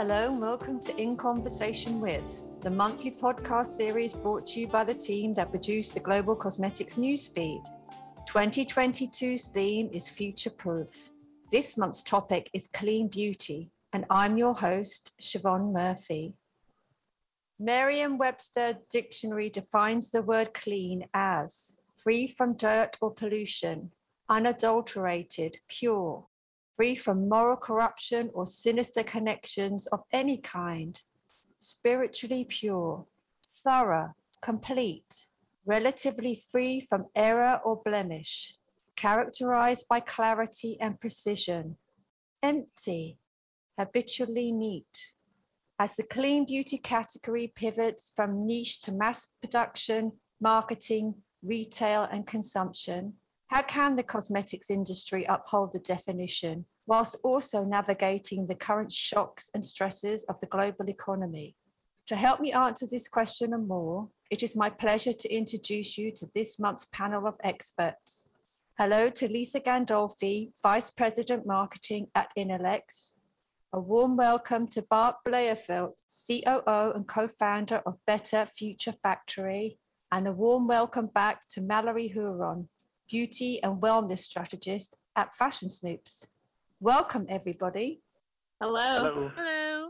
Hello and welcome to In Conversation With, the monthly podcast series brought to you by the team that produced the Global Cosmetics newsfeed. 2022's theme is future proof. This month's topic is clean beauty, and I'm your host, Siobhan Murphy. Merriam Webster Dictionary defines the word clean as free from dirt or pollution, unadulterated, pure, free from moral corruption or sinister connections of any kind, spiritually pure, thorough, complete, relatively free from error or blemish, characterized by clarity and precision, empty, habitually neat. As the clean beauty category pivots from niche to mass production, marketing, retail, and consumption, how can the cosmetics industry uphold the definition whilst also navigating the current shocks and stresses of the global economy? To help me answer this question and more, it is my pleasure to introduce you to this month's panel of experts. Hello to Lisa Gandolfi, Vice President Marketing at Inolex. A warm welcome to Bart Bleijerveld, COO and co founder of Better Future Factory. And a warm welcome back to Mallory Huron, beauty and wellness strategist at Fashion Snoops. Welcome, everybody. Hello. Hello. Hello.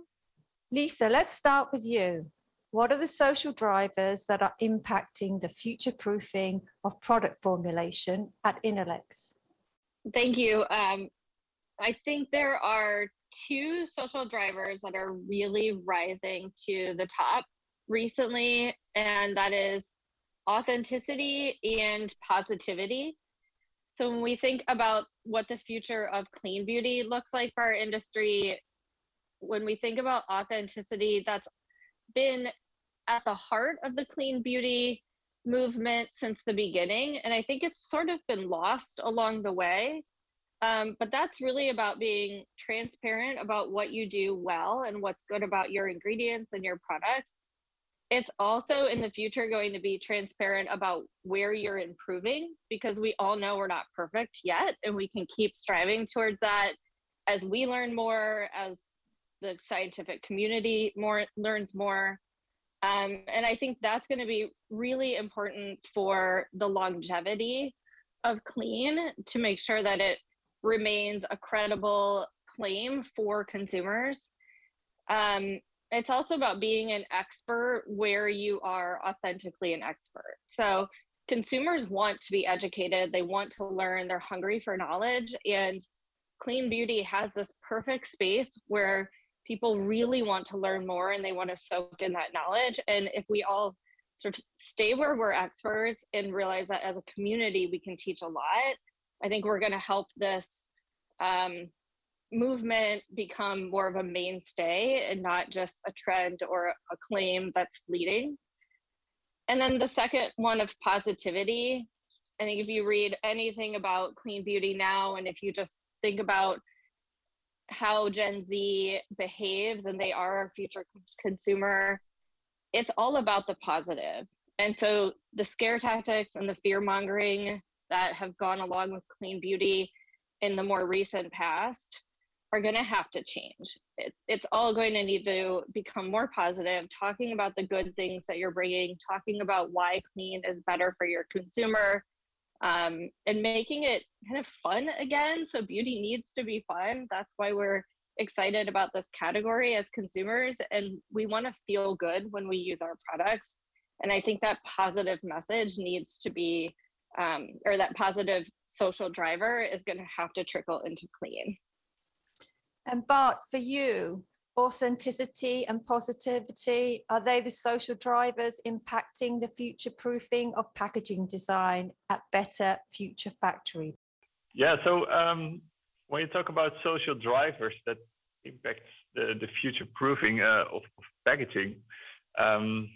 Lisa, let's start with you. What are the social drivers that are impacting the future proofing of product formulation at Inolex? Thank you. Um, I think there are two social drivers that are really rising to the top recently, and that is authenticity and positivity. So when we think about what the future of clean beauty looks like for our industry, when we think about authenticity, that's been at the heart of the clean beauty movement since the beginning. And I think it's sort of been lost along the way. Um, but that's really about being transparent about what you do well and what's good about your ingredients and your products it's also in the future going to be transparent about where you're improving because we all know we're not perfect yet and we can keep striving towards that as we learn more as the scientific community more learns more. Um, and i think that's going to be really important for the longevity of clean to make sure that it remains a credible claim for consumers. Um, it's also about being an expert where you are authentically an expert. So consumers want to be educated, they want to learn, they're hungry for knowledge. And clean beauty has this perfect space where people really want to learn more and they want to soak in that knowledge. And if we all sort of stay where we're experts and realize that as a community we can teach a lot, I think we're going to help this um, movement become more of a mainstay and not just a trend or a claim that's fleeting. And then the second one of positivity. I think if you read anything about clean beauty now, and if you just think about how Gen Z behaves and they are our future consumer, it's all about the positive. And so the scare tactics and the fear mongering that have gone along with clean beauty in the more recent past are going to have to change. It, it's all going to need to become more positive, talking about the good things that you're bringing, talking about why clean is better for your consumer, um, and making it kind of fun again. So, beauty needs to be fun. That's why we're excited about this category as consumers, and we want to feel good when we use our products. And I think that positive message needs to be, um, or that positive social driver is going to have to trickle into clean. And Bart, for you, authenticity and positivity, are they the social drivers impacting the future proofing of packaging design at Better Future Factory? Yeah, so um, when you talk about social drivers that impact the, the future proofing uh, of, of, packaging, um,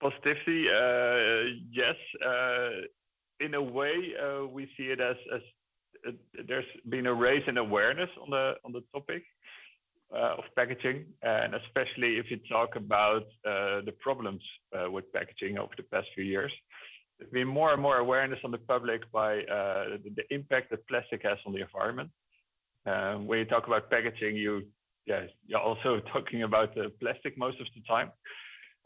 positivity, uh, yes, uh, in a way, uh, we see it as, as there's been a raise in awareness on the on the topic uh, of packaging, and especially if you talk about uh, the problems uh, with packaging over the past few years. There's been more and more awareness on the public by uh, the, the, impact that plastic has on the environment. Um, when you talk about packaging, you yeah, you're also talking about the plastic most of the time.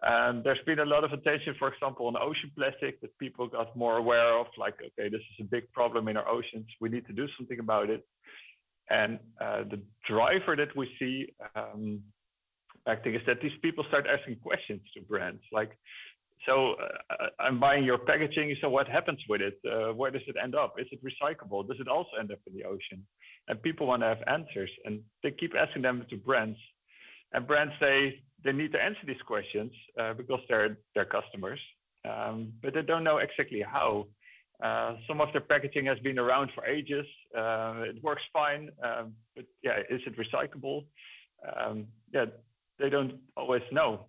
And there's been a lot of attention, for example, on ocean plastic that people got more aware of, like, okay, this is a big problem in our oceans. We need to do something about it. And uh, the driver that we see um, acting is that these people start asking questions to brands like, so uh, I'm buying your packaging. So what happens with it? Uh, where does it end up? Is it recyclable? Does it also end up in the ocean? And people want to have answers, and they keep asking them to brands. And brands say they need to answer these questions uh, because they're their customers, um, but they don't know exactly how. Uh, some of their packaging has been around for ages. Uh, it works fine, um, but yeah, is it recyclable? Um, yeah, they don't always know.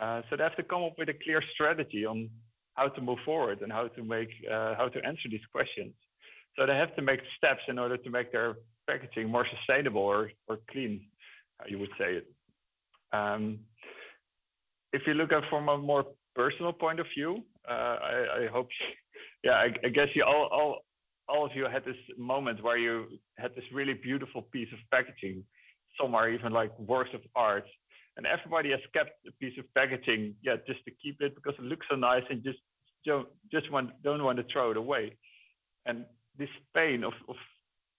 Uh, so they have to come up with a clear strategy on how to move forward and how to make uh, how to answer these questions. So they have to make steps in order to make their packaging more sustainable or, or clean, you would say it. Um, if you look at from a more personal point of view, uh, I, I, hope, yeah, I, I, guess you all, all, all of you had this moment where you had this really beautiful piece of packaging. Some are even like works of art and everybody has kept a piece of packaging, yeah, just to keep it because it looks so nice and just don't just want don't want to throw it away. And this pain of, of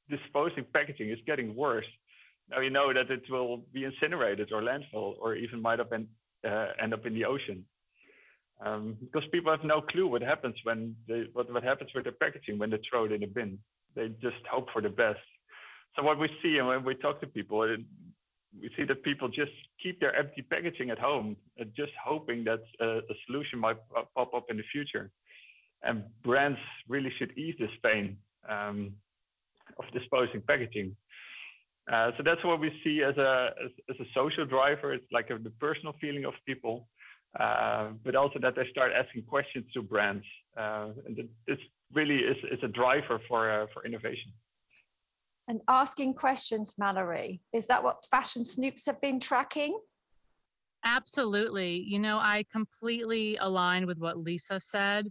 disposing packaging is getting worse. Now you know that it will be incinerated or landfill or even might have been, uh, end up in the ocean. Um, because people have no clue what happens when they, what, what happens with their packaging when they throw it in a bin. They just hope for the best. So what we see and when we talk to people, it, we see that people just keep their empty packaging at home, uh, just hoping that uh, a solution might pop up in the future. And brands really should ease this pain um, of disposing packaging. Uh, so that's what we see as a as, as a social driver. It's like a, the personal feeling of people, uh, but also that they start asking questions to brands, uh, and this really is, is a driver for uh, for innovation and asking questions, Mallory. Is that what Fashion Snoops have been tracking? Absolutely. You know, I completely align with what Lisa said.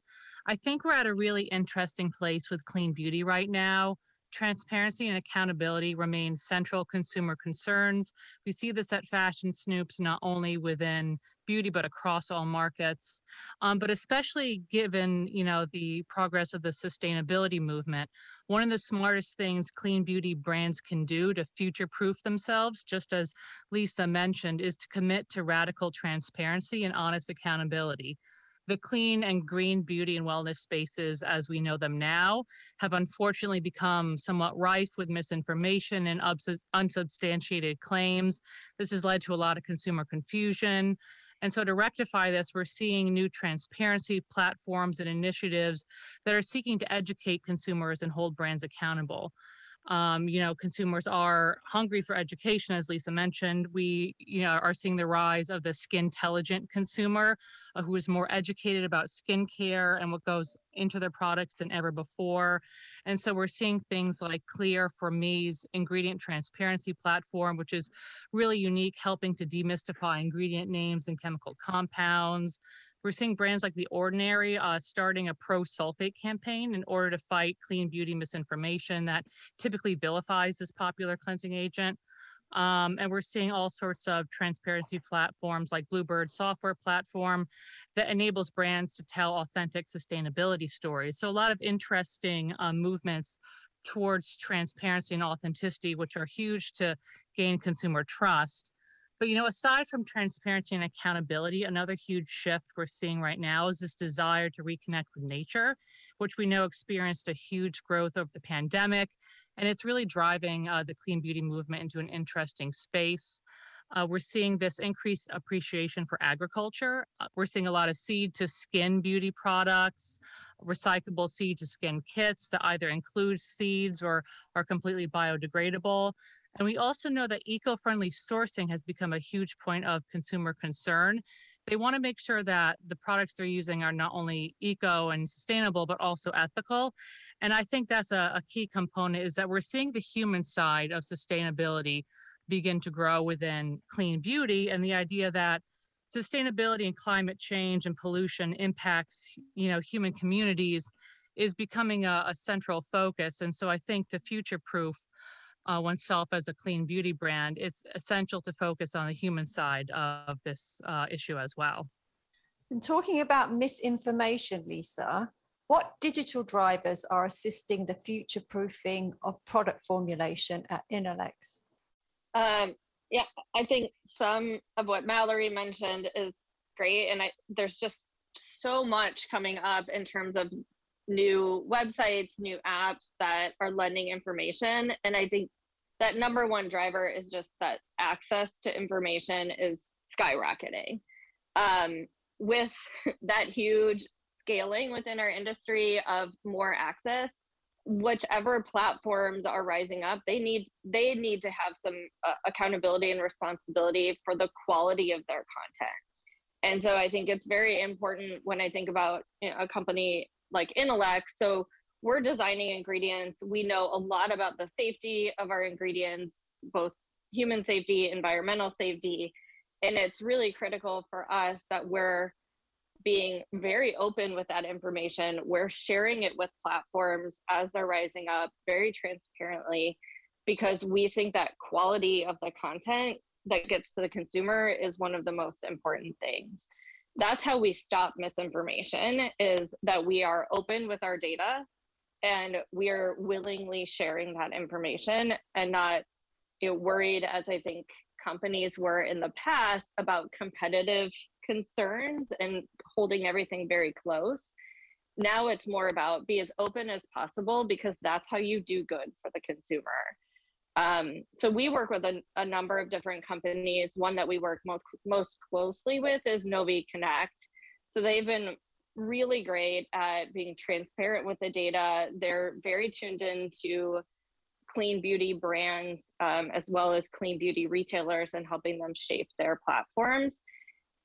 I think we're at a really interesting place with clean beauty right now transparency and accountability remain central consumer concerns. We see this at Fashion Snoops not only within beauty but across all markets, um, but especially given you know the progress of the sustainability movement. One of the smartest things clean beauty brands can do to future-proof themselves, just as Lisa mentioned, is to commit to radical transparency and honest accountability the clean and green beauty and wellness spaces as we know them now have unfortunately become somewhat rife with misinformation and unsubstantiated claims. This has led to a lot of consumer confusion. And so, to rectify this, we're seeing new transparency platforms and initiatives that are seeking to educate consumers and hold brands accountable. Um, you know, consumers are hungry for education, as Lisa mentioned. We, you know, are seeing the rise of the skin intelligent consumer uh, who is more educated about skincare and what goes into their products than ever before. And so we're seeing things like Clear for Me's ingredient transparency platform, which is really unique, helping to demystify ingredient names and chemical compounds. We're seeing brands like The Ordinary uh, starting a pro sulfate campaign in order to fight clean beauty misinformation that typically vilifies this popular cleansing agent. Um, and we're seeing all sorts of transparency platforms like Bluebird software platform that enables brands to tell authentic sustainability stories. So a lot of interesting uh, movements towards transparency and authenticity, which are huge to gain consumer trust. But you know, aside from transparency and accountability, another huge shift we're seeing right now is this desire to reconnect with nature, which we know experienced a huge growth over the pandemic, and it's really driving uh, the clean beauty movement into an interesting space. Uh, we're seeing this increased appreciation for agriculture. Uh, we're seeing a lot of seed to skin beauty products, recyclable seed to skin kits that either include seeds or are completely biodegradable. And we also know that eco friendly sourcing has become a huge point of consumer concern. They want to make sure that the products they're using are not only eco and sustainable, but also ethical. And I think that's a, a key component is that we're seeing the human side of sustainability begin to grow within clean beauty and the idea that sustainability and climate change and pollution impacts you know human communities is becoming a, a central focus and so i think to future proof uh, oneself as a clean beauty brand, it's essential to focus on the human side of this uh, issue as well. And talking about misinformation, Lisa, what digital drivers are assisting the future proofing of product formulation at Inolex? Um, yeah, I think some of what Mallory mentioned is great. And I, there's just so much coming up in terms of new websites, new apps that are lending information. And I think that number one driver is just that access to information is skyrocketing. Um, with that huge scaling within our industry of more access, whichever platforms are rising up, they need they need to have some uh, accountability and responsibility for the quality of their content. And so I think it's very important when I think about you know, a company like Inolex. So we're designing ingredients. We know a lot about the safety of our ingredients, both human safety, environmental safety. And it's really critical for us that we're being very open with that information. We're sharing it with platforms as they're rising up very transparently because we think that quality of the content that gets to the consumer is one of the most important things that's how we stop misinformation is that we are open with our data and we are willingly sharing that information and not you know, worried as i think companies were in the past about competitive concerns and holding everything very close. Now it's more about be as open as possible because that's how you do good for the consumer um, so we work with a, a, number of different companies. One that we work mo- most closely with is Novi Connect. So they've been really great at being transparent with the data. They're very tuned into clean beauty brands um, as well as clean beauty retailers and helping them shape their platforms.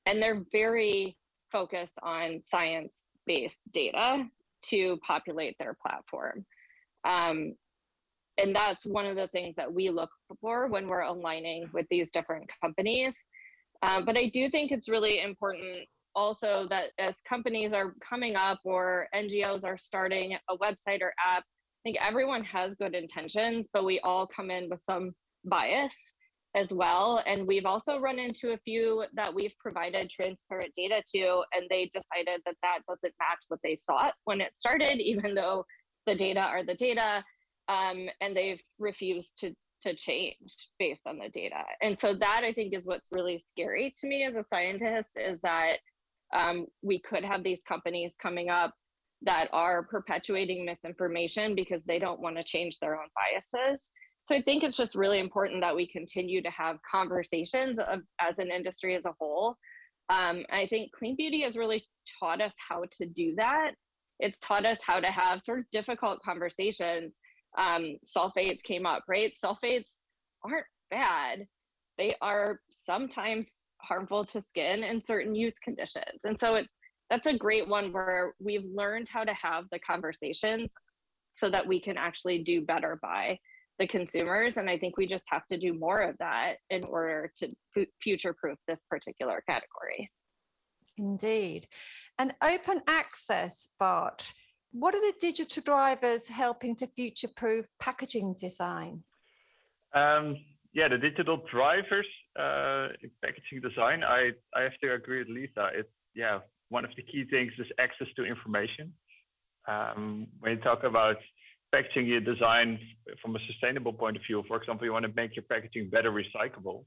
And they're very focused on science based data to populate their platform. Um, and that's one of the things that we look for when we're aligning with these different companies. Uh, but i do think it's really important also that as companies are coming up or ngos are starting a website or app i think everyone has good intentions but we all come in with some bias as well. And we've also run into a few that we've provided transparent data to and they decided that that doesn't match what they thought when it started even though the data are the data um, and they've refused to to change based on the data. And so that I think is what's really scary to me as a scientist is that um, we could have these companies coming up that are perpetuating misinformation because they don't want to change their own biases. So I think it's just really important that we continue to have conversations of, as an industry as a whole. Um, I think clean beauty has really taught us how to do that. It's taught us how to have sort of difficult conversations um, sulfates came up, right? Sulfates aren't bad. They are sometimes harmful to skin in certain use conditions. And so it, that's a great one where we've learned how to have the conversations so that we can actually do better by the consumers. And I think we just have to do more of that in order to future proof this particular category. Indeed. And open access, Bart, what are the digital drivers helping to future proof packaging design? Um, yeah, the digital drivers uh, in packaging design, I, I have to agree with Lisa. It's, yeah, one of the key things is access to information. Um, when you talk about packaging your design from a sustainable point of view, for example, you want to make your packaging better recyclable.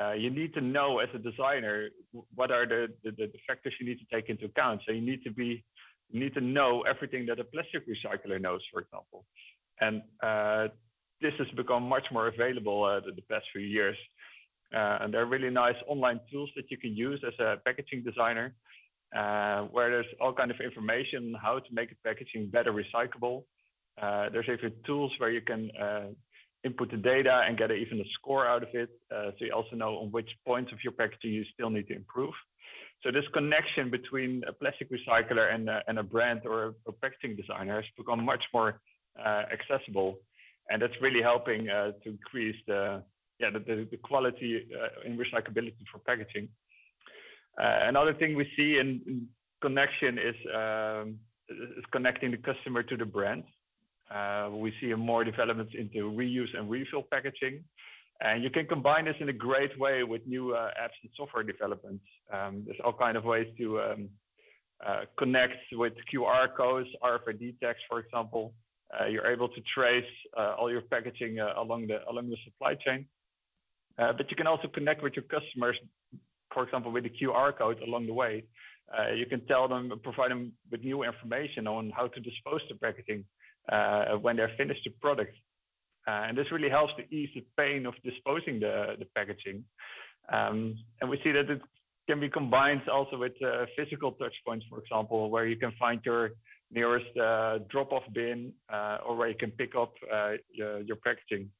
Uh, you need to know as a designer what are the, the, the factors you need to take into account. So you need to be you need to know everything that a plastic recycler knows, for example. And uh, this has become much more available uh, the, past few years. Uh, and there are really nice online tools that you can use as a packaging designer, uh, where there's all kind of information how to make a packaging better recyclable. Uh, there's even tools where you can uh, input the data and get even a score out of it. so you also know on which points of your packaging you still need to improve. So this connection between a plastic recycler and a, and a brand or a, a packaging designer has become much more uh, accessible, and that's really helping uh, to increase the yeah the, the, the quality uh, in recyclability for packaging. Uh, another thing we see in, in connection is, um, is connecting the customer to the brand. Uh, we see more developments into reuse and refill packaging. And you can combine this in a great way with new uh, apps and software developments. Um, there's all kind of ways to um, uh, connect with QR codes, RFID tags, for example. Uh, you're able to trace uh, all your packaging uh, along the along the supply chain. but you can also connect with your customers, for example, with the QR code along the way. you can tell them, provide them with new information on how to dispose the packaging when they're finished the product. Uh, and this really helps to ease the pain of disposing the, the packaging. Um, and we see that it can be combined also with uh, physical touch points, for example, where you can find your nearest uh, drop-off bin uh, or where you can pick up uh, your, your, packaging.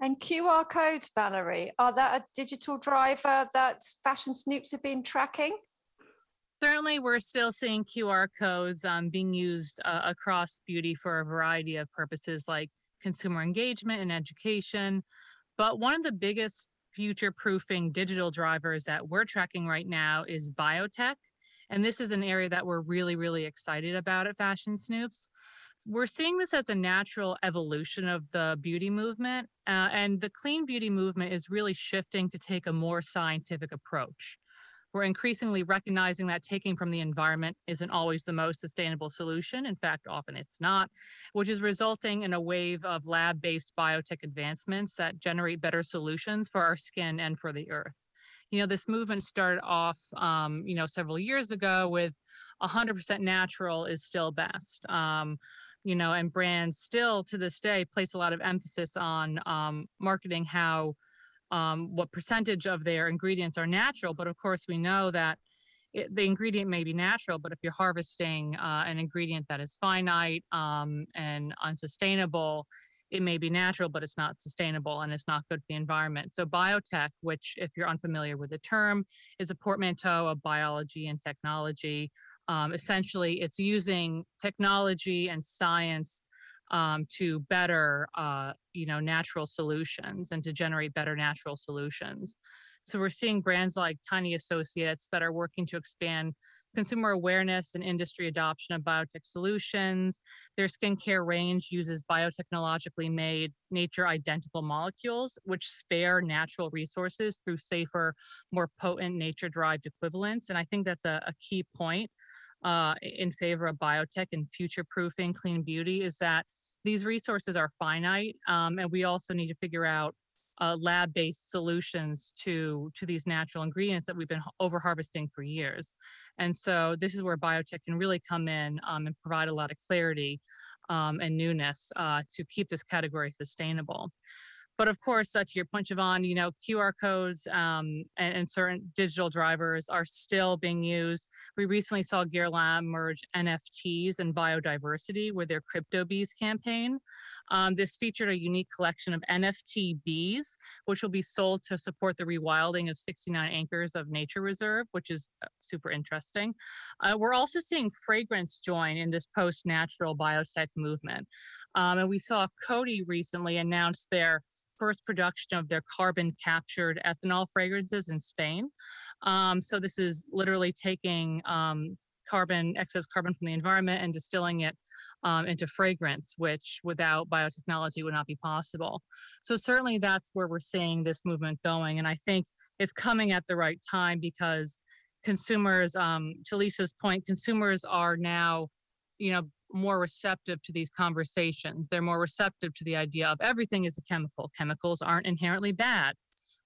And QR codes, Valerie, are that a digital driver that Fashion Snoops have been tracking? Certainly, we're still seeing QR codes um, being used uh, across beauty for a variety of purposes like consumer engagement and education. But one of the biggest future proofing digital drivers that we're tracking right now is biotech. And this is an area that we're really, really excited about at Fashion Snoops. We're seeing this as a natural evolution of the beauty movement. Uh, and the clean beauty movement is really shifting to take a more scientific approach. We're increasingly recognizing that taking from the environment isn't always the most sustainable solution. In fact, often it's not, which is resulting in a wave of lab based biotech advancements that generate better solutions for our skin and for the earth. You know, this movement started off, um, you know, several years ago with 100% natural is still best. Um, you know, and brands still to this day place a lot of emphasis on um, marketing how um, what percentage of their ingredients are natural. But of course, we know that it, the ingredient may be natural, but if you're harvesting uh, an ingredient that is finite um, and unsustainable, it may be natural, but it's not sustainable and it's not good for the environment. So, biotech, which, if you're unfamiliar with the term, is a portmanteau of biology and technology. Um, essentially, it's using technology and science um, to better, uh, you know, natural solutions and to generate better natural solutions. So we're seeing brands like Tiny Associates that are working to expand consumer awareness and industry adoption of biotech solutions. Their skincare range uses biotechnologically made nature identical molecules, which spare natural resources through safer, more potent nature derived equivalents. And I think that's a, a key point uh, in favor of biotech and future proofing clean beauty is that these resources are finite um, and we also need to figure out uh, lab-based solutions to to these natural ingredients that we've been over harvesting for years. And so this is where biotech can really come in um, and provide a lot of clarity um, and newness uh, to keep this category sustainable but of course, uh, to your point, Siobhan, you know, QR codes um, and, and, certain digital drivers are still being used. We recently saw Guerlain merge NFTs and biodiversity with their Crypto Bees campaign. Um, this featured a unique collection of NFT bees, which will be sold to support the rewilding of 69 acres of nature reserve, which is uh, super interesting. Uh, we're also seeing fragrance join in this post-natural biotech movement. Um, and we saw Coty recently announce their first production of their carbon captured ethanol fragrances in Spain. Um, so this is literally taking um, carbon, excess carbon from the environment and distilling it um, into fragrance, which without biotechnology would not be possible. So certainly that's where we're seeing this movement going. And I think it's coming at the right time because consumers, um, to Lisa's point, consumers are now, you know, more receptive to these conversations. They're more receptive to the idea of everything is a chemical. Chemicals aren't inherently bad.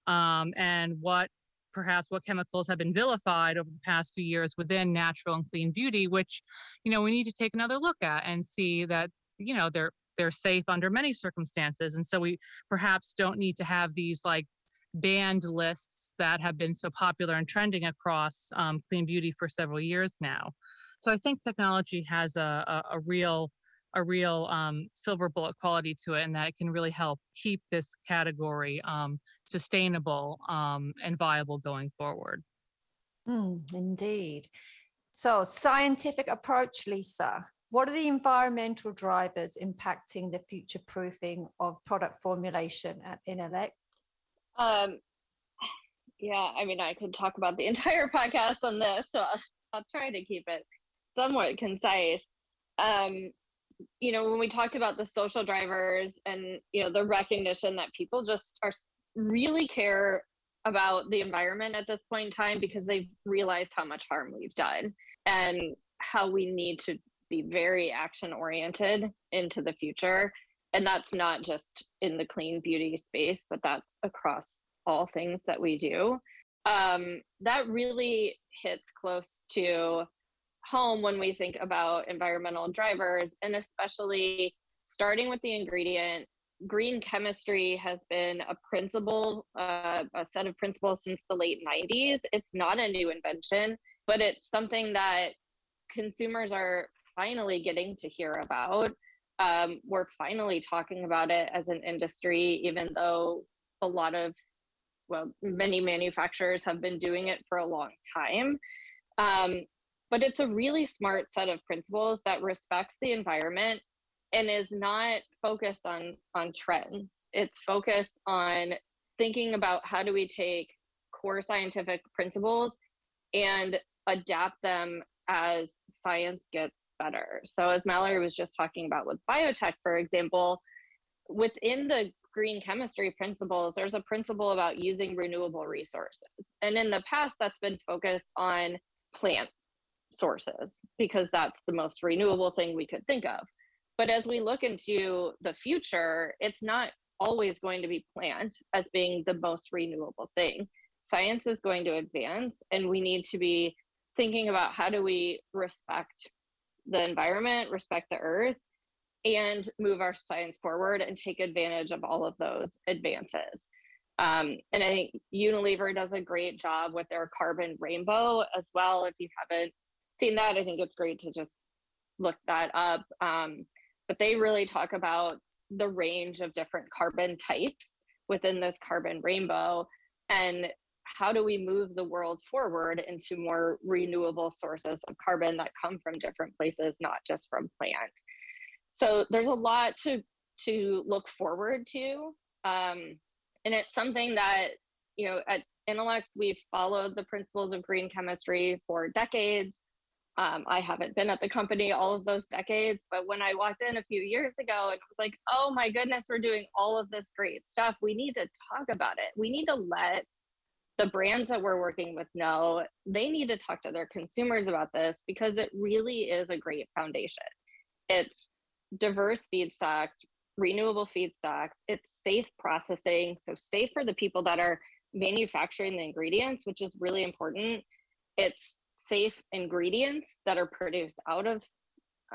Um, and what perhaps what chemicals have been vilified over the past few years within natural and clean beauty, which, you know, we need to take another look at and see that, you know, they're they're safe under many circumstances. And so we perhaps don't need to have these like banned lists that have been so popular and trending across um, clean beauty for several years now. So I think technology has a, a, a real a real um, silver bullet quality to it and that it can really help keep this category um, sustainable um, and viable going forward. Mm, indeed. So, scientific approach, Lisa. What are the environmental drivers impacting the future proofing of product formulation at Inolex? Um, yeah, I mean, I could talk about the entire podcast on this, so I'll, I'll try to keep it somewhat concise. Um, you know, when we talked about the social drivers and, you know, the recognition that people just are really care about the environment at this point in time because they've realized how much harm we've done and how we need to be very action oriented into the future. And that's not just in the clean beauty space, but that's across all things that we do. Um, that really hits close to home when we think about environmental drivers, and especially starting with the ingredient. Green chemistry has been a principle, uh, a set of principles since the late 90s. It's not a new invention, but it's something that consumers are finally getting to hear about. Um, we're finally talking about it as an industry, even though a lot of, well, many manufacturers have been doing it for a long time. Um, but it's a really smart set of principles that respects the environment and is not focused on on trends. It's focused on thinking about how do we take core scientific principles and adapt them as science gets better. So as mallory was just talking about with biotech for example within the green chemistry principles there's a principle about using renewable resources. And in the past that's been focused on plant sources because that's the most renewable thing we could think of. But as we look into the future, it's not always going to be plant as being the most renewable thing. Science is going to advance, and we need to be thinking about how do we respect the environment, respect the earth, and move our science forward and take advantage of all of those advances. Um, and I think Unilever does a great job with their carbon rainbow as well. If you haven't seen that, I think it's great to just look that up. Um, but they really talk about the range of different carbon types within this carbon rainbow and how do we move the world forward into more renewable sources of carbon that come from different places not just from plant so there's a lot to to look forward to. Um, and it's something that you know at Inolex we've followed the principles of green chemistry for decades um, I haven't been at the company all of those decades, but when I walked in a few years ago and it was like, oh my goodness, we're doing all of this great stuff. We need to talk about it. We need to let the brands that we're working with know they need to talk to their consumers about this because it really is a great foundation. It's diverse feedstocks, renewable feedstocks, it's safe processing. So, safe for the people that are manufacturing the ingredients, which is really important. It's safe ingredients that are produced out of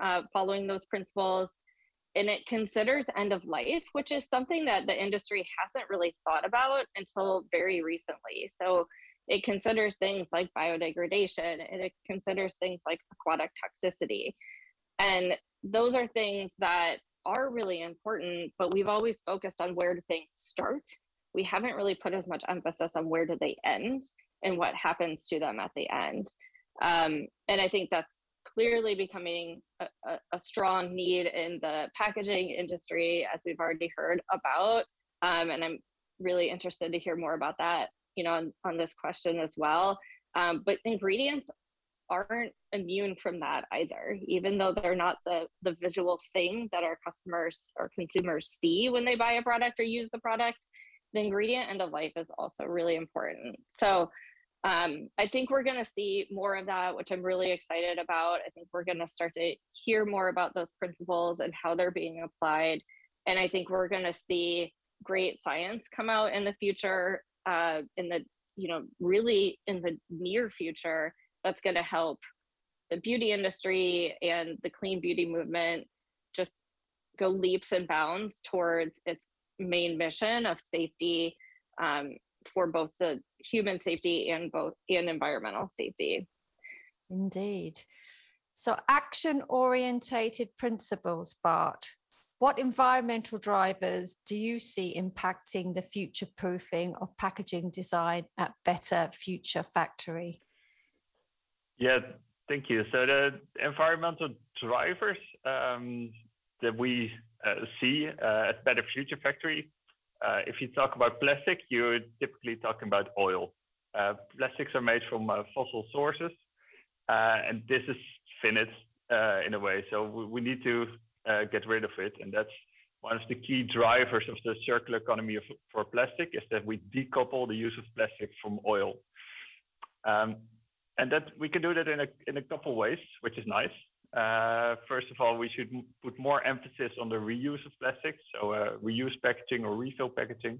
uh, following those principles. And it considers end of life, which is something that the industry hasn't really thought about until very recently. So it considers things like biodegradation and it considers things like aquatic toxicity. And those are things that are really important, but we've always focused on where do things start. We haven't really put as much emphasis on where do they end and what happens to them at the end. Um, and I think that's clearly becoming a, a, a, strong need in the packaging industry, as we've already heard about. Um, and I'm really interested to hear more about that, you know, on, on this question as well. Um, but ingredients aren't immune from that either, even though they're not the, the visual thing that our customers or consumers see when they buy a product or use the product. The ingredient end of life is also really important. So um, I think we're going to see more of that, which I'm really excited about. I think we're going to start to hear more about those principles and how they're being applied. And I think we're going to see great science come out in the future, uh, in the, you know, really in the near future, that's going to help the beauty industry and the clean beauty movement just go leaps and bounds towards its main mission of safety um, for both the human safety and both and environmental safety. Indeed. So action orientated principles, Bart. What environmental drivers do you see impacting the future proofing of packaging design at Better Future Factory? Yeah, thank you. So the environmental drivers um, that we uh, see uh, at Better Future Factory uh, if you talk about plastic, you're typically talking about oil. Uh, plastics are made from uh, fossil sources, uh, and this is finite uh, in a way. So we, we need to get rid of it. And that's one of the key drivers of the circular economy of, for plastic is that we decouple the use of plastic from oil. Um, and that we can do that in a, in a couple ways, which is nice. Uh, first of all, we should put more emphasis on the reuse of plastics, so uh, reuse packaging or refill packaging.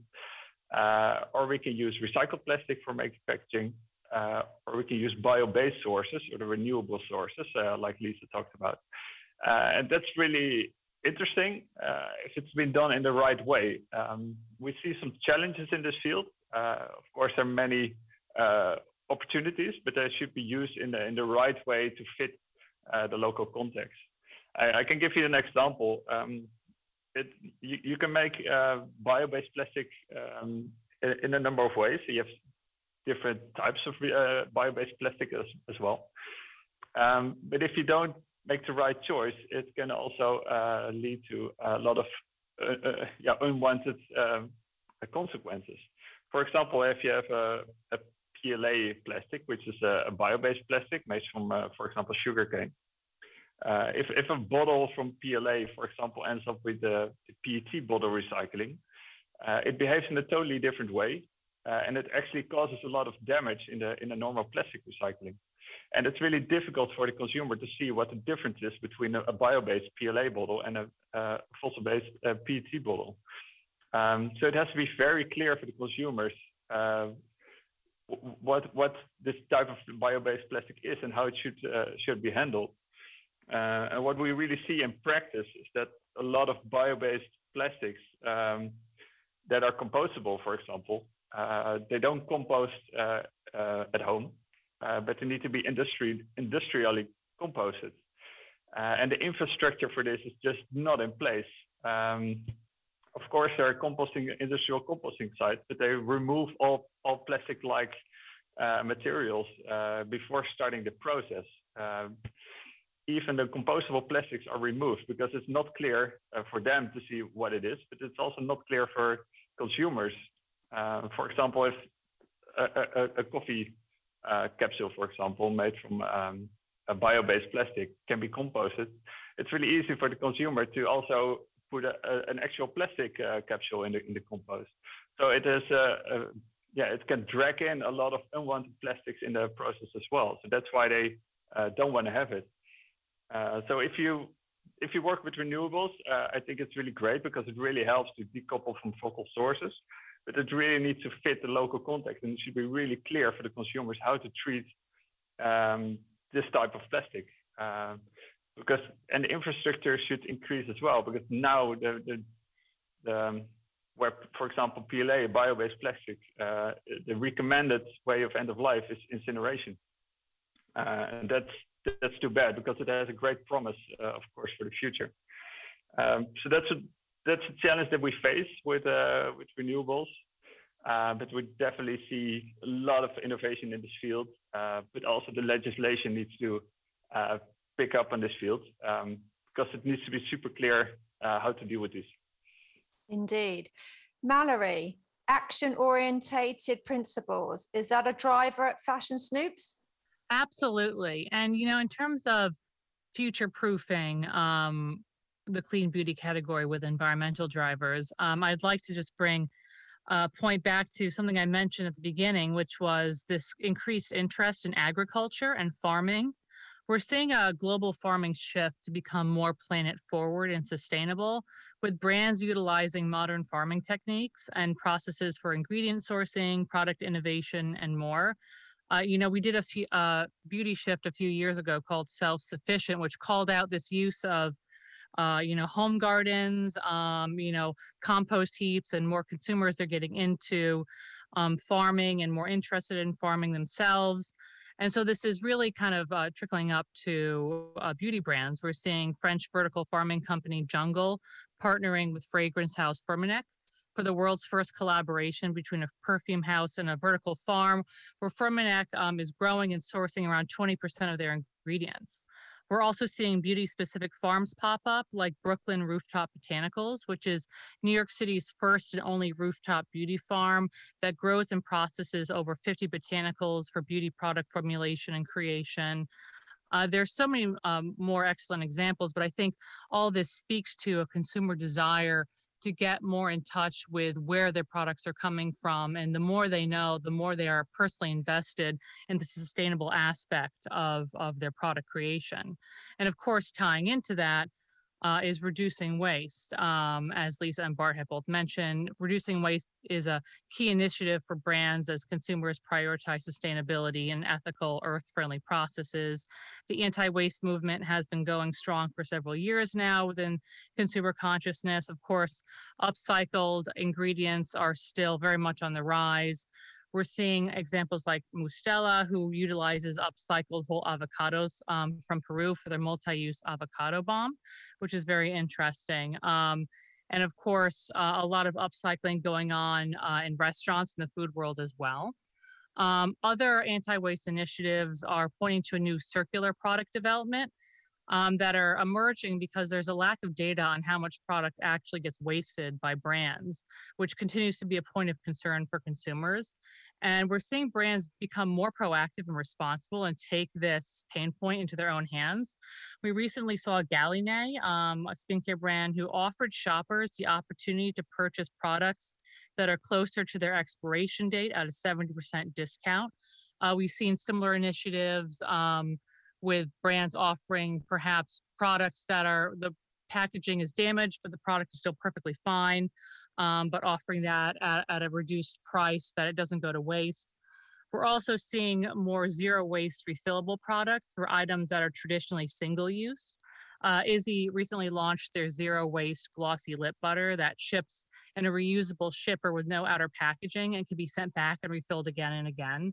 Uh, or we can use recycled plastic for making packaging, uh, or we can use bio-based sources or the renewable sources, uh, like Lisa talked about. Uh, and that's really interesting if it's been done in the right way. Um, we see some challenges in this field. of course, there are many opportunities, but they should be used in the in the right way to fit the local context. I, I, can give you an example. Um, it, you, you, can make uh, bio-based plastic um, in, in, a number of ways. So you have different types of uh, bio-based plastic as, as well. Um, but if you don't make the right choice, it can also uh, lead to a lot of uh, uh, yeah, unwanted um, consequences. For example, if you have a, a PLA plastic, which is a, a bio-based plastic made from, uh, for example, sugarcane. Uh, if, if a bottle from PLA, for example, ends up with the, the PET bottle recycling, uh, it behaves in a totally different way, uh, and it actually causes a lot of damage in the in the normal plastic recycling. And it's really difficult for the consumer to see what the difference is between a, a bio-based PLA bottle and a, fossil-based uh, PET bottle. Um, so it has to be very clear for the consumers uh, what what this type of bio-based plastic is and how it should uh, should be handled. Uh, and what we really see in practice is that a lot of bio-based plastics um, that are compostable, for example, uh, they don't compost uh, uh, at home, uh, but they need to be industry industrially composted. and the infrastructure for this is just not in place. Um, of course, there are composting industrial composting sites, but they remove all, all plastic-like uh, materials uh, before starting the process. Uh, even the compostable plastics are removed because it's not clear uh, for them to see what it is, but it's also not clear for consumers. Uh, for example, if a, a, a coffee uh, capsule, for example, made from um, a bio-based plastic can be composted, it's really easy for the consumer to also put a, a, an actual plastic uh, capsule in the in the compost. So it is a, a, yeah, it can drag in a lot of unwanted plastics in the process as well. So that's why they uh, don't want to have it. Uh, so if you if you work with renewables, uh, I think it's really great because it really helps to decouple from fossil sources. But it really needs to fit the local context, and it should be really clear for the consumers how to treat um, this type of plastic. Um, because and the infrastructure should increase as well because now the the, the um, where for example PLA bio-based plastic uh, the recommended way of end of life is incineration. Uh, and that's that's too bad because it has a great promise uh, of course for the future. Um, so that's a that's a challenge that we face with uh, with renewables. Uh, but we definitely see a lot of innovation in this field uh, but also the legislation needs to pick up on this field um, because it needs to be super clear uh, how to deal with this. Indeed. Mallory, action orientated principles, is that a driver at Fashion Snoops? Absolutely. And, you know, in terms of future proofing, um, the clean beauty category with environmental drivers, um, I'd like to just bring a point back to something I mentioned at the beginning, which was this increased interest in agriculture and farming we're seeing a global farming shift to become more planet forward and sustainable, with brands utilizing modern farming techniques and processes for ingredient sourcing, product innovation, and more. Uh, you know, we did a few, uh, beauty shift a few years ago called Self Sufficient, which called out this use of uh, you know, home gardens, um, you know, compost heaps, and more consumers are getting into um, farming and more interested in farming themselves. And so this is really kind of uh, trickling up to uh, beauty brands. We're seeing French vertical farming company Jungle partnering with fragrance house Firmenich for the world's first collaboration between a perfume house and a vertical farm, where Firmenich um, is growing and sourcing around 20% of their ingredients. We're also seeing beauty specific farms pop up like Brooklyn Rooftop Botanicals, which is New York City's first and only rooftop beauty farm that grows and processes over 50 botanicals for beauty product formulation and creation. Uh, there's so many um, more excellent examples, but I think all this speaks to a consumer desire to get more in touch with where their products are coming from. And the more they know, the more they are personally invested in the sustainable aspect of, of their product creation. And of course, tying into that, uh, is reducing waste. Um, as Lisa and Bart have both mentioned, reducing waste is a key initiative for brands as consumers prioritize sustainability and ethical, earth friendly processes. The anti waste movement has been going strong for several years now within consumer consciousness. Of course, upcycled ingredients are still very much on the rise. We're seeing examples like Mustela, who utilizes upcycled whole avocados um, from Peru for their multi-use avocado balm, which is very interesting. Um, and of course, uh, a lot of upcycling going on uh, in restaurants in the food world as well. Um, other anti-waste initiatives are pointing to a new circular product development um, that are emerging because there's a lack of data on how much product actually gets wasted by brands, which continues to be a point of concern for consumers. And we're seeing brands become more proactive and responsible and take this pain point into their own hands. We recently saw Galinée, um, a skincare brand, who offered shoppers the opportunity to purchase products that are closer to their expiration date at a 70% discount. Uh, we've seen similar initiatives um, with brands offering perhaps products that are the packaging is damaged, but the product is still perfectly fine, um, but offering that at, at a reduced price that it doesn't go to waste. We're also seeing more zero waste refillable products for items that are traditionally single use. Uh, Izzy recently launched their zero waste glossy lip butter that ships in a reusable shipper with no outer packaging and can be sent back and refilled again and again.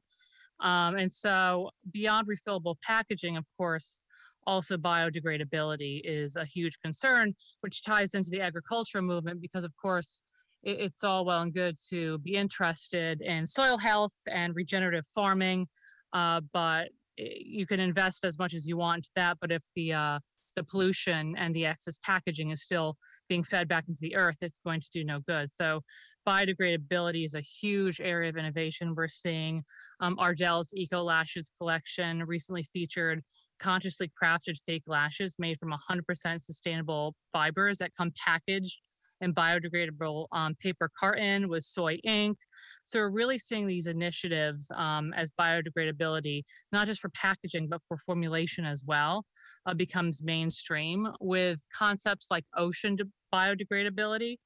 Um, and so, beyond refillable packaging, of course, also biodegradability is a huge concern, which ties into the agricultural movement because, of course, it, it's all well and good to be interested in soil health and regenerative farming, uh, but you can invest as much as you want into that. But if the uh, the pollution and the excess packaging is still being fed back into the earth, it's going to do no good. So biodegradability is a huge area of innovation. We're seeing um, Ardell's Eco Lashes collection recently featured consciously crafted fake lashes made from 100% sustainable fibers that come packaged in biodegradable um, paper carton with soy ink. So we're really seeing these initiatives um, as biodegradability, not just for packaging, but for formulation as well, uh, becomes mainstream with concepts like ocean biodegradability.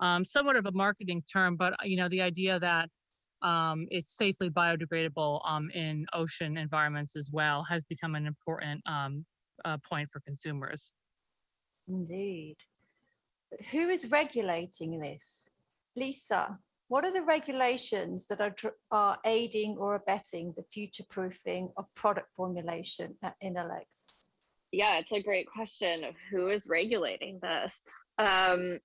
Um, somewhat of a marketing term, but you know the idea that um, it's safely biodegradable um, in ocean environments as well has become an important um, uh, point for consumers. Indeed. Who is regulating this? Lisa, what are the regulations that are, are aiding or abetting the future proofing of product formulation at Inolex? Yeah, it's a great question of who is regulating this. Um,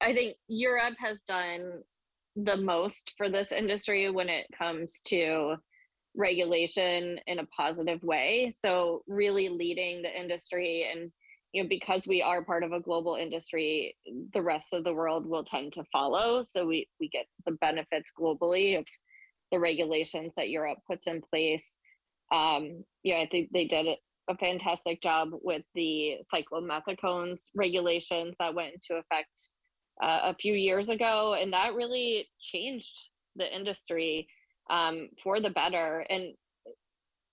I think Europe has done the most for this industry when it comes to regulation in a positive way. So, really leading the industry and you know because we are part of a global industry the rest of the world will tend to follow. So we we get the benefits globally of the regulations that europe puts in place. Um yeah i think they did a fantastic job with the cyclomethicones regulations that went into effect uh, a few years ago. And that really changed the industry um, for the better. And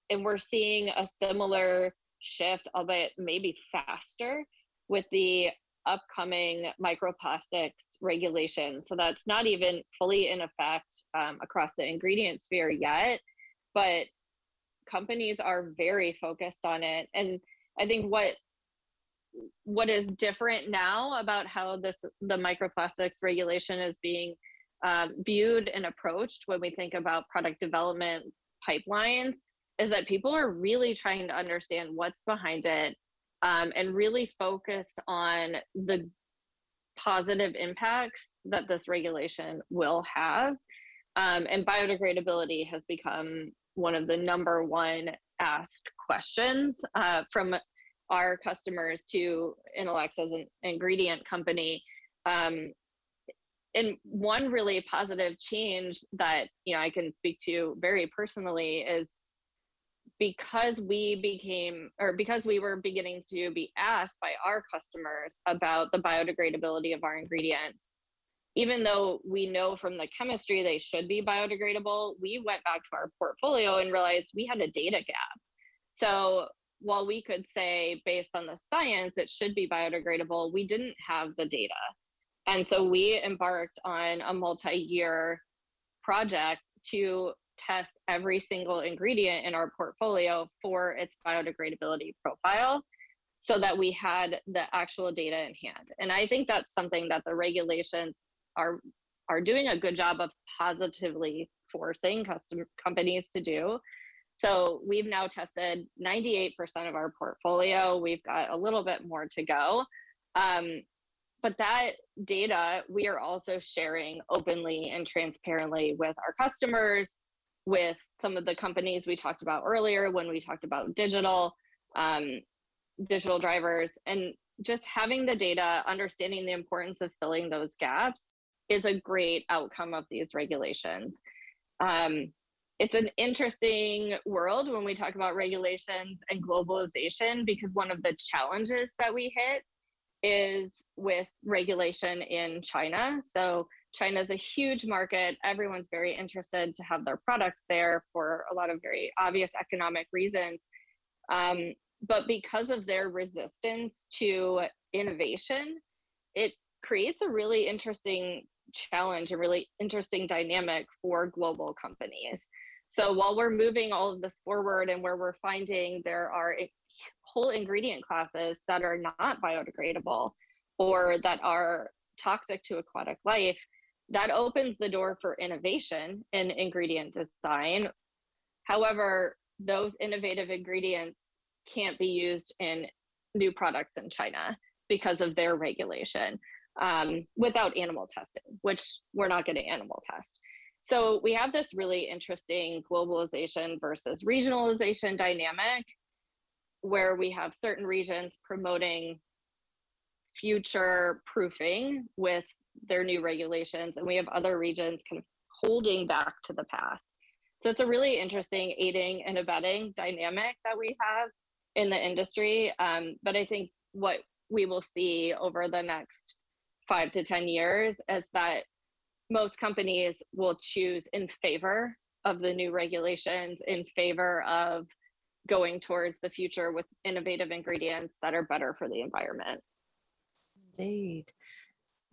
and we're seeing a similar shift, albeit maybe faster, with the upcoming microplastics regulation. So that's not even fully in effect um, across the ingredient sphere yet, but companies are very focused on it. And I think what what is different now about how this the microplastics regulation is being um, viewed and approached when we think about product development pipelines is that people are really trying to understand what's behind it um, and really focused on the positive impacts that this regulation will have. Um, and biodegradability has become one of the number one asked questions uh, from our customers to Inolex as an ingredient company. Um, and one really positive change that you know I can speak to very personally is because we became or because we were beginning to be asked by our customers about the biodegradability of our ingredients even though we know from the chemistry they should be biodegradable we went back to our portfolio and realized we had a data gap. So while we could say based on the science it should be biodegradable we didn't have the data. And so we embarked on a multi-year project to test every single ingredient in our portfolio for its biodegradability profile so that we had the actual data in hand. And I think that's something that the regulations are are doing a good job of positively forcing custom companies to do. So we've now tested 98% of our portfolio. We've got a little bit more to go. Um, but that data we are also sharing openly and transparently with our customers with some of the companies we talked about earlier when we talked about digital um, digital drivers and just having the data understanding the importance of filling those gaps is a great outcome of these regulations um, it's an interesting world when we talk about regulations and globalization because one of the challenges that we hit is with regulation in China. So China is a huge market. Everyone's very interested to have their products there for a lot of very obvious economic reasons. Um, but because of their resistance to innovation, it creates a really interesting challenge, a really interesting dynamic for global companies. So while we're moving all of this forward and where we're finding there are whole ingredient classes that are not biodegradable or that are toxic to aquatic life, that opens the door for innovation in ingredient design. However, those innovative ingredients can't be used in new products in China because of their regulation um, without animal testing, which we're not going to animal test. So we have this really interesting globalization versus regionalization dynamic where we have certain regions promoting future proofing with their new regulations, and we have other regions kind of holding back to the past. So it's a really interesting aiding and abetting dynamic that we have in the industry. Um, but I think what we will see over the next five to 10 years is that most companies will choose in favor of the new regulations, in favor of going towards the future with innovative ingredients that are better for the environment. Indeed.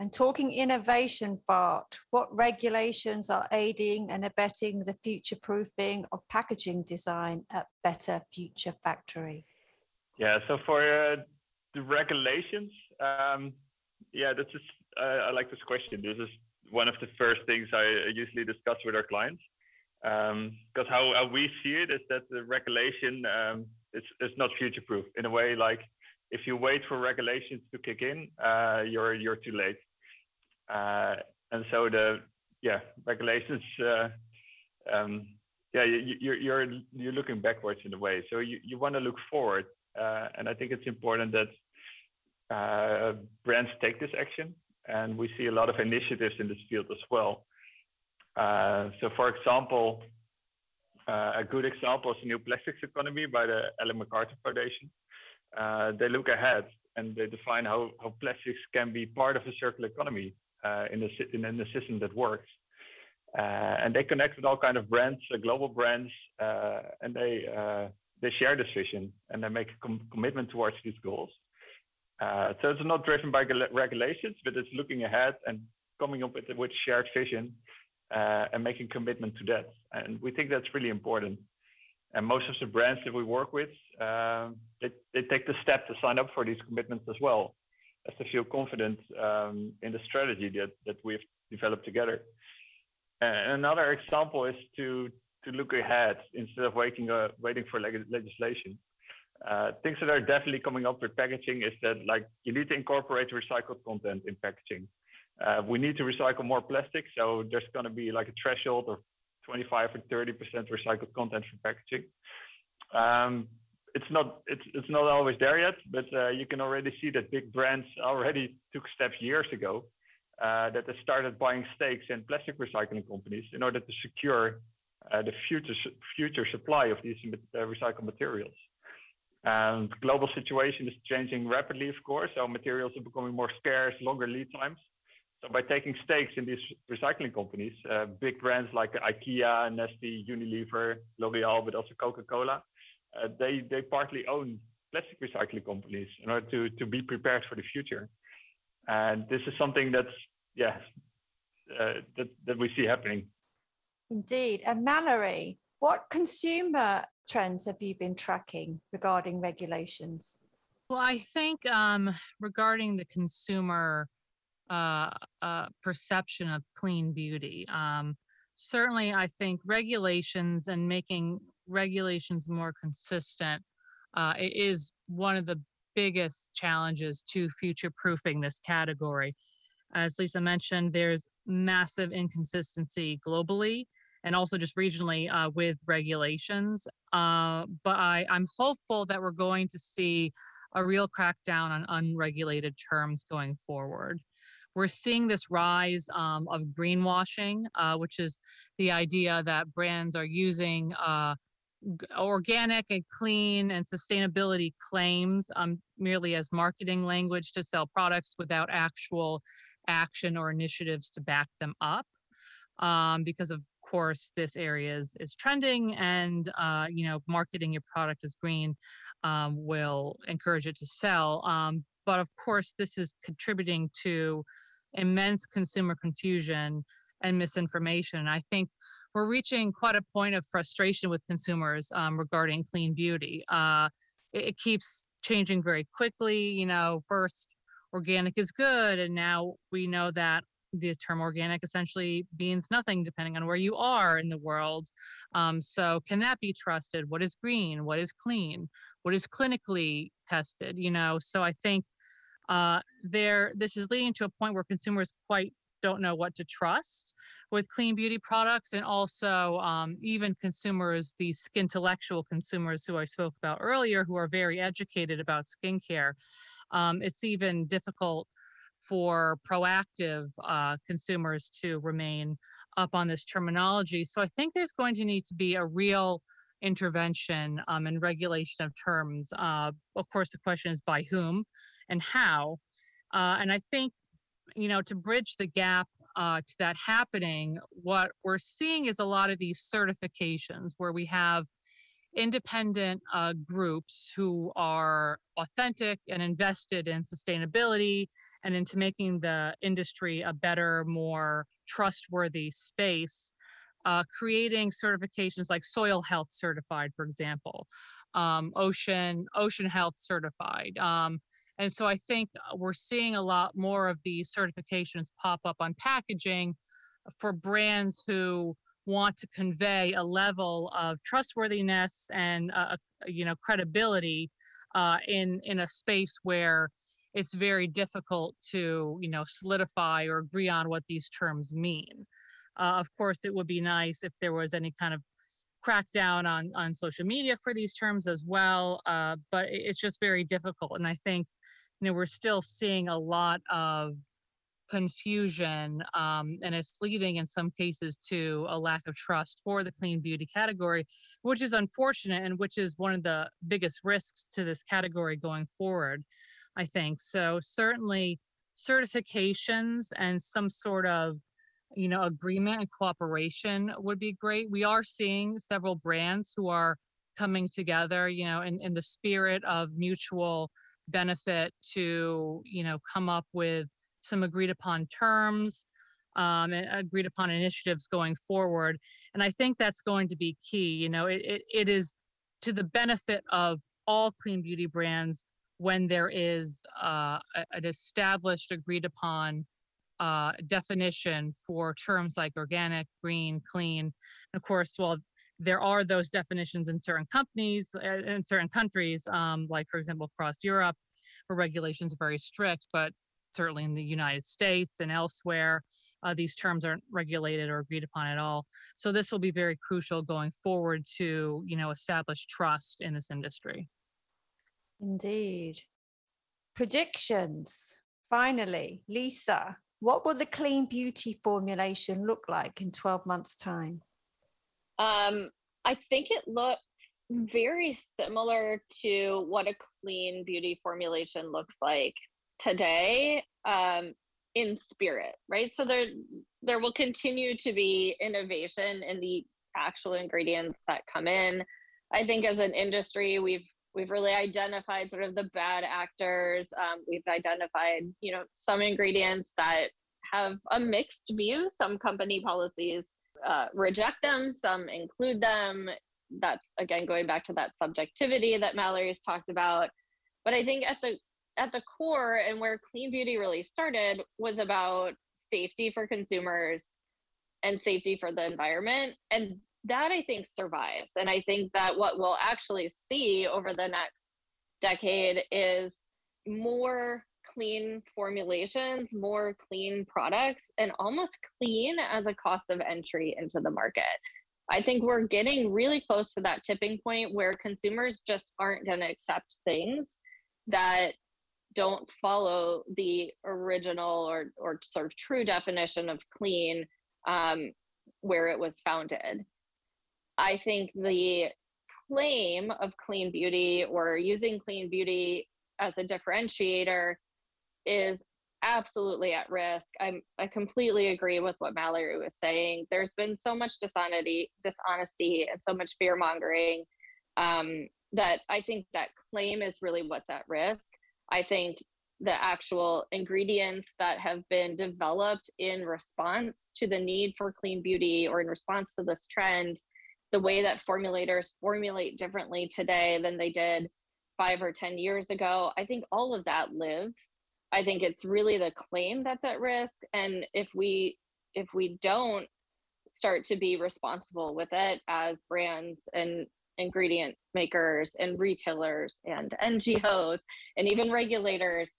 And talking innovation, Bart, what regulations are aiding and abetting the future proofing of packaging design at Better Future Factory? Yeah, so for uh, the regulations, um, yeah, that's just, uh, I like this question. This is one of the first things I usually discuss with our clients because um, how, how, we see it is that the regulation um, is, is not future proof in a way like if you wait for regulations to kick in uh, you're you're too late and so the yeah regulations uh, um, yeah you, you're you're you're looking backwards in a way. So you, you want to look forward uh, and I think it's important that uh, brands take this action and we see a lot of initiatives in this field as well. Uh, so, for example, uh, a good example is the New Plastics Economy by the Ellen MacArthur Foundation. Uh, they look ahead and they define how, how plastics can be part of a circular economy uh, in, a, in, a system that works. Uh, and they connect with all kind of brands, global brands, and they they share this vision and they make a com- commitment towards these goals. Uh, so it's not driven by regulations, but it's looking ahead and coming up with, with shared vision uh, and making commitment to that. And we think that's really important. And most of the brands that we work with, um, they, they take the step to sign up for these commitments as well, to feel confident um, in the strategy that, that we've developed together. And another example is to, to look ahead instead of waiting, uh, waiting for leg- legislation. Uh, things that are definitely coming up with packaging is that like you need to incorporate recycled content in packaging. Uh, we need to recycle more plastic, so there's going to be like a threshold of 25 or 30 percent recycled content for packaging. Um, it's not it's it's not always there yet, but uh, you can already see that big brands already took steps years ago uh, that they started buying stakes in plastic recycling companies in order to secure uh, the future future supply of these uh, recycled materials. And global situation is changing rapidly, of course. So materials are becoming more scarce, longer lead times. So by taking stakes in these recycling companies, uh, big brands like IKEA, Nestle, Unilever, L'Oreal, but also Coca-Cola, uh, they they partly own plastic recycling companies in order to to be prepared for the future. And this is something that's yeah uh, that that we see happening. Indeed. And Mallory, what consumer trends have you been tracking regarding regulations? Well, I think um, regarding the consumer uh, uh, perception of clean beauty, um, certainly I think regulations and making regulations more consistent uh, is one of the biggest challenges to future proofing this category. As Lisa mentioned, there's massive inconsistency globally and also just regionally uh, with regulations. Uh, but I, I'm hopeful that we're going to see a real crackdown on unregulated terms going forward. We're seeing this rise um, of greenwashing, uh, which is the idea that brands are using uh, organic and clean and sustainability claims um, merely as marketing language to sell products without actual action or initiatives to back them up. Um, because of course this area is, is trending and uh, you know marketing your product as green um, will encourage it to sell um, but of course this is contributing to immense consumer confusion and misinformation i think we're reaching quite a point of frustration with consumers um, regarding clean beauty uh, it, it keeps changing very quickly you know first organic is good and now we know that the term organic essentially means nothing depending on where you are in the world. Um, so, can that be trusted? What is green? What is clean? What is clinically tested? You know, so I think uh, there this is leading to a point where consumers quite don't know what to trust with clean beauty products and also um, even consumers these intellectual consumers who i spoke about earlier who are very educated about skincare um, it's even difficult for proactive uh, consumers to remain up on this terminology. So I think there's going to need to be a real intervention um, and regulation of terms. Uh, of course, the question is by whom and how. Uh, and I think, you know, to bridge the gap uh, to that happening, what we're seeing is a lot of these certifications where we have independent uh, groups who are authentic and invested in sustainability and into making the industry a better, more trustworthy space, uh, creating certifications like soil health certified, for example, um, ocean ocean health certified. Um, and so I think we're seeing a lot more of these certifications pop up on packaging for brands who want to convey a level of trustworthiness and uh, you know credibility uh, in in a space where it's very difficult to you know solidify or agree on what these terms mean. Uh, of course it would be nice if there was any kind of crackdown on on social media for these terms as well uh, but it's just very difficult and i think you know we're still seeing a lot of confusion um, and it's leading in some cases to a lack of trust for the clean beauty category which is unfortunate and which is one of the biggest risks to this category going forward I think. So certainly certifications and some sort of you know agreement and cooperation would be great. We are seeing several brands who are coming together, you know, in, in the spirit of mutual benefit to, you know, come up with some agreed upon terms um, and agreed upon initiatives going forward. And I think that's going to be key. You know, it, it, it is to the benefit of all clean beauty brands when there is uh, an established, agreed upon uh, definition for terms like organic, green, clean. And of course, well, there are those definitions in certain companies, uh, in certain countries, um, like for example, across Europe, where regulations are very strict, but certainly in the United States and elsewhere, uh, these terms aren't regulated or agreed upon at all. So this will be very crucial going forward to, you know, establish trust in this industry. Indeed. Predictions. Finally, Lisa, what will the clean beauty formulation look like in 12 months' time? Um, I think it looks very similar to what a clean beauty formulation looks like today um, in spirit, right? So there there will continue to be innovation in the actual ingredients that come in. I think as an industry, we've we've really identified sort of the bad actors. Um, we've identified, you know, some ingredients that have a mixed view. Some company policies uh, reject them, some include them. That's again going back to that subjectivity that Mallory's talked about. But I think at the at the core and where clean beauty really started was about safety for consumers and safety for the environment and that i think survives and i think that what we'll actually see over the next decade is more clean formulations more clean products and almost clean as a cost of entry into the market i think we're getting really close to that tipping point where consumers just aren't going to accept things that don't follow the original or, or sort of true definition of clean um, where it was founded. I think the claim of clean beauty or using clean beauty as a differentiator is absolutely at risk. I'm I completely agree with what Mallory was saying. There's been so much dishonesty, dishonesty, and so much fear mongering um, that I think that claim is really what's at risk. I think the actual ingredients that have been developed in response to the need for clean beauty or in response to this trend, the way that formulators formulate differently today than they did five or 10 years ago, I think all of that lives. I think it's really the claim that's at risk. And if we if we don't start to be responsible with it as brands and ingredient makers and retailers and NGOs and even regulators,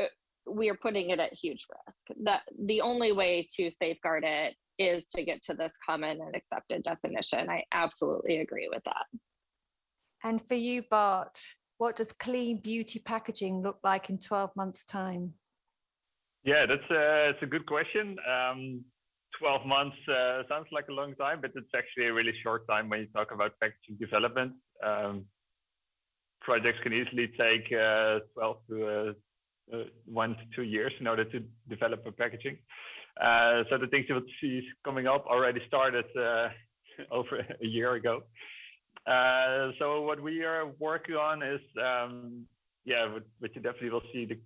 uh, we are putting it at huge risk. That the only way to safeguard it is to get to this common and accepted definition. I absolutely agree with that. And for you, Bart, what does clean beauty packaging look like in 12 months' time? Yeah, that's a, that's a good question. Um, 12 months uh, sounds like a long time, but it's actually a really short time when you talk about packaging development. Um, projects can easily take uh, 12 to uh, uh, one to two years in order to develop a packaging. Uh, so the things you will see coming up already started uh, over a year ago. so what we are working on is, um, yeah, what, you definitely will see the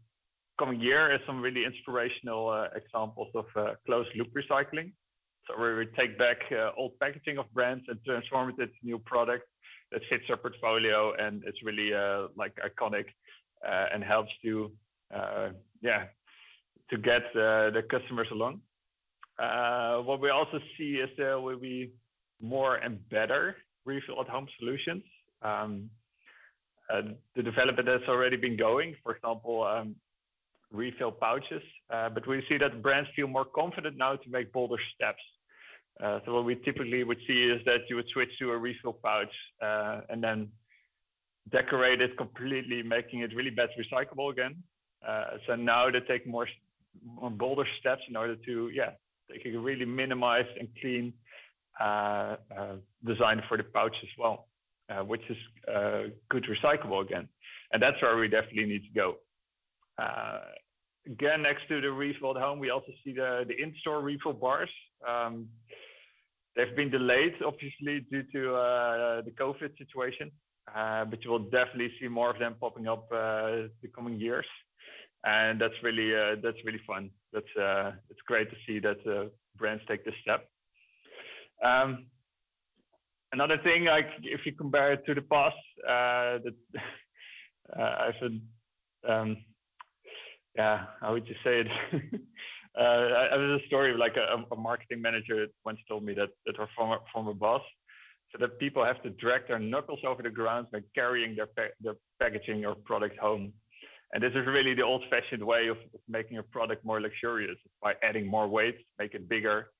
coming year is some really inspirational uh, examples of uh, closed loop recycling. So where we take back uh, old packaging of brands and transform it into new product that fits our portfolio and it's really uh, like iconic uh, and helps to uh, yeah to get the customers along. what we also see is there will be more and better refill at home solutions. Um, the development has already been going. For example, um, refill pouches. Uh, but we see that brands feel more confident now to make bolder steps. Uh, so what we typically would see is that you would switch to a refill pouch uh, and then decorate it completely, making it really bad recyclable again. Uh, so now they take more bolder steps in order to, yeah, they can really minimize and clean uh, uh, design for the pouch as well, which is good recyclable again. And that's where we definitely need to go. Uh, again, next to the refill at home, we also see the, the in-store refill bars. Um, they've been delayed, obviously, due to uh, the COVID situation, uh, but you will definitely see more of them popping up uh, the coming years, and that's really uh, that's really fun. That's uh, it's great to see that brands take this step. Um, another thing, like if you compare it to the past, that I've um, yeah, how would you say it? uh, I, I was a story of like a, a, marketing manager once told me that that her former former boss so that people have to drag their knuckles over the ground by carrying their pa- their packaging or product home. And this is really the old-fashioned way of, making a product more luxurious by adding more weight, make it bigger.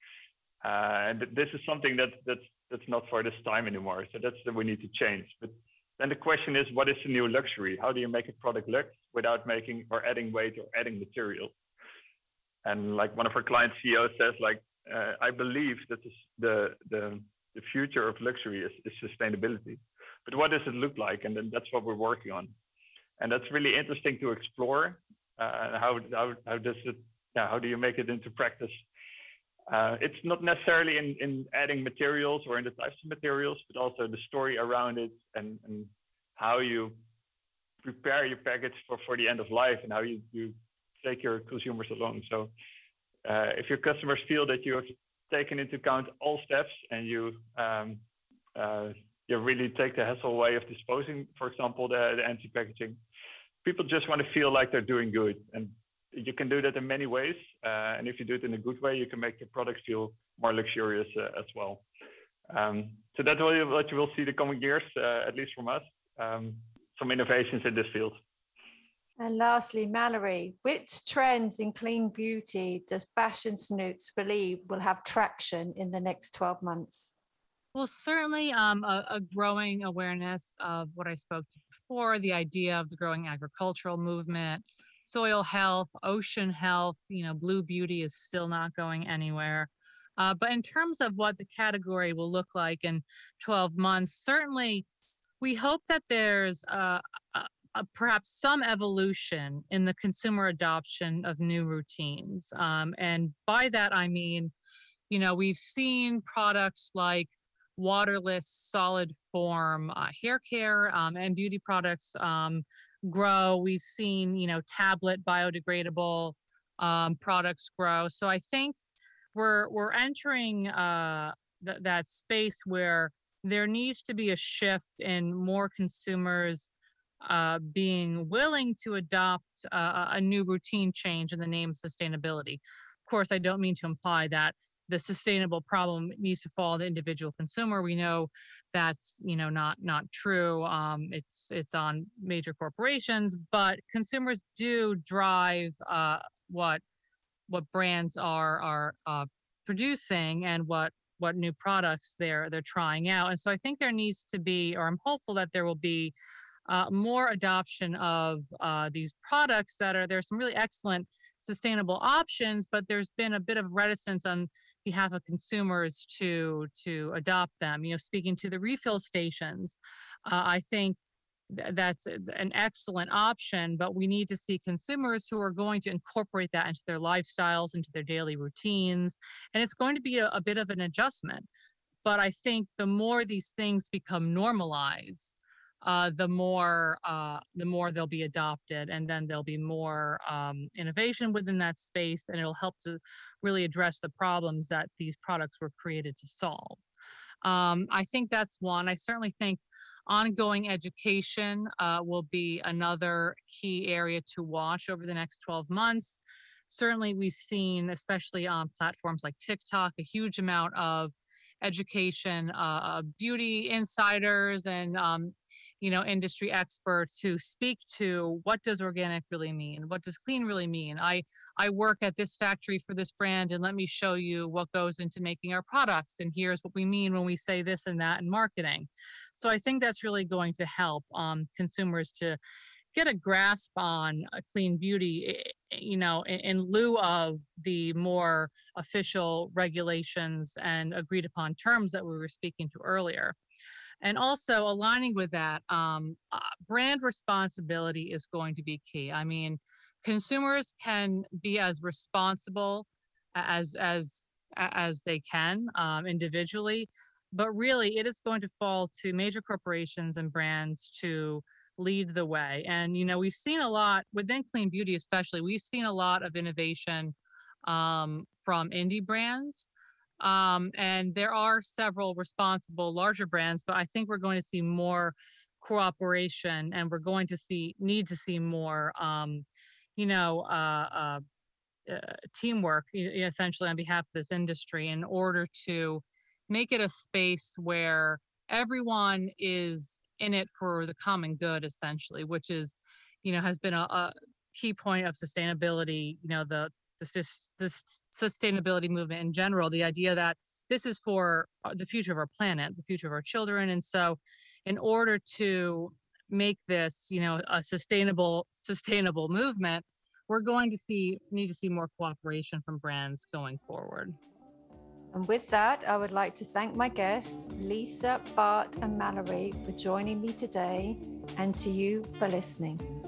Uh, and th- this is something that that's that's not for this time anymore. So that's that we need to change. But then the question is, what is the new luxury? How do you make a product look without making or adding weight or adding material? And like one of our client CEOs says, like, uh, I believe that the, the the future of luxury is, is sustainability. But what does it look like? And then that's what we're working on. And that's really interesting to explore. Uh, how, how, how does it, yeah, how do you make it into practice? Uh, it's not necessarily in, in adding materials or in the types of materials, but also the story around it and, and how you prepare your package for, for the end of life and how you, you take your consumers along. So uh, if your customers feel that you have taken into account all steps and you um, uh, you really take the hassle away of disposing, for example, the, the empty packaging, people just want to feel like they're doing good. And you can do that in many ways. Uh, and if you do it in a good way, you can make your product feel more luxurious uh, as well. Um, so that's what you, what you will see the coming years, uh, at least from us, um, some innovations in this field. And lastly, Mallory, which trends in clean beauty does Fashion Snoops believe will have traction in the next 12 months? Well, certainly um, a, a, growing awareness of what I spoke to before the idea of the growing agricultural movement, soil health, ocean health, you know, blue beauty is still not going anywhere. Uh, but in terms of what the category will look like in 12 months, certainly we hope that there's a, uh, perhaps some evolution in the consumer adoption of new routines. Um, and by that, I mean, you know, we've seen products like waterless solid form uh, hair care um, and beauty products um, grow. We've seen, you know, tablet biodegradable um, products grow. So I think we're we're entering uh, th- that space where there needs to be a shift in more consumers uh, being willing to adopt a new routine change in the name of sustainability. Of course, I don't mean to imply that the sustainable problem needs to fall on the individual consumer. We know that's you know not not true. Um, it's it's on major corporations, but consumers do drive uh, what what brands are are uh, producing and what what new products they're they're trying out. And so I think there needs to be, or I'm hopeful that there will be uh, more adoption of uh, these products that are there's some really excellent sustainable options but there's been a bit of reticence on behalf of consumers to to adopt them you know speaking to the refill stations. Uh, i think that's an excellent option but we need to see consumers who are going to incorporate that into their lifestyles into their daily routines and it's going to be a, a bit of an adjustment. But i think the more these things become normalized uh, the more uh, the more they'll be adopted, and then there'll be more um, innovation within that space, and it'll help to really address the problems that these products were created to solve. Um, I think that's one. I certainly think ongoing education uh, will be another key area to watch over the next 12 months. Certainly, we've seen, especially on platforms like TikTok, a huge amount of education, uh, beauty insiders, and um, you know industry experts who speak to what does organic really mean? What does clean really mean? I i work at this factory for this brand and let me show you what goes into making our products and here's what we mean when we say this and that in marketing. So i think that's really going to help um, consumers to get a grasp on clean beauty eh, eh, you know in, in, lieu of the more official regulations and agreed upon terms that we were speaking to earlier and also aligning with that, um, uh, brand responsibility is going to be key. I mean, consumers can be as responsible as as as they can um, individually, but really it is going to fall to major corporations and brands to lead the way. And you know, we've seen a lot within clean beauty, especially. We've seen a lot of innovation um, from indie brands um, and there are several responsible larger brands, but I think we're going to see more cooperation and we're going to see need to see more um, you know uh, uh, uh, teamwork essentially on behalf of this industry in order to make it a space where everyone is in it for the common good essentially which is you know has been a, a key point of sustainability you know the this, this sustainability movement in general, the idea that this is for uh, the future of our planet, the future of our children. And so in order to make this, you know, a sustainable, sustainable movement, we're going to see need to see more cooperation from brands going forward. And with that, I would like to thank my guests, Lisa, Bart, and Mallory, for joining me today, and to you for listening.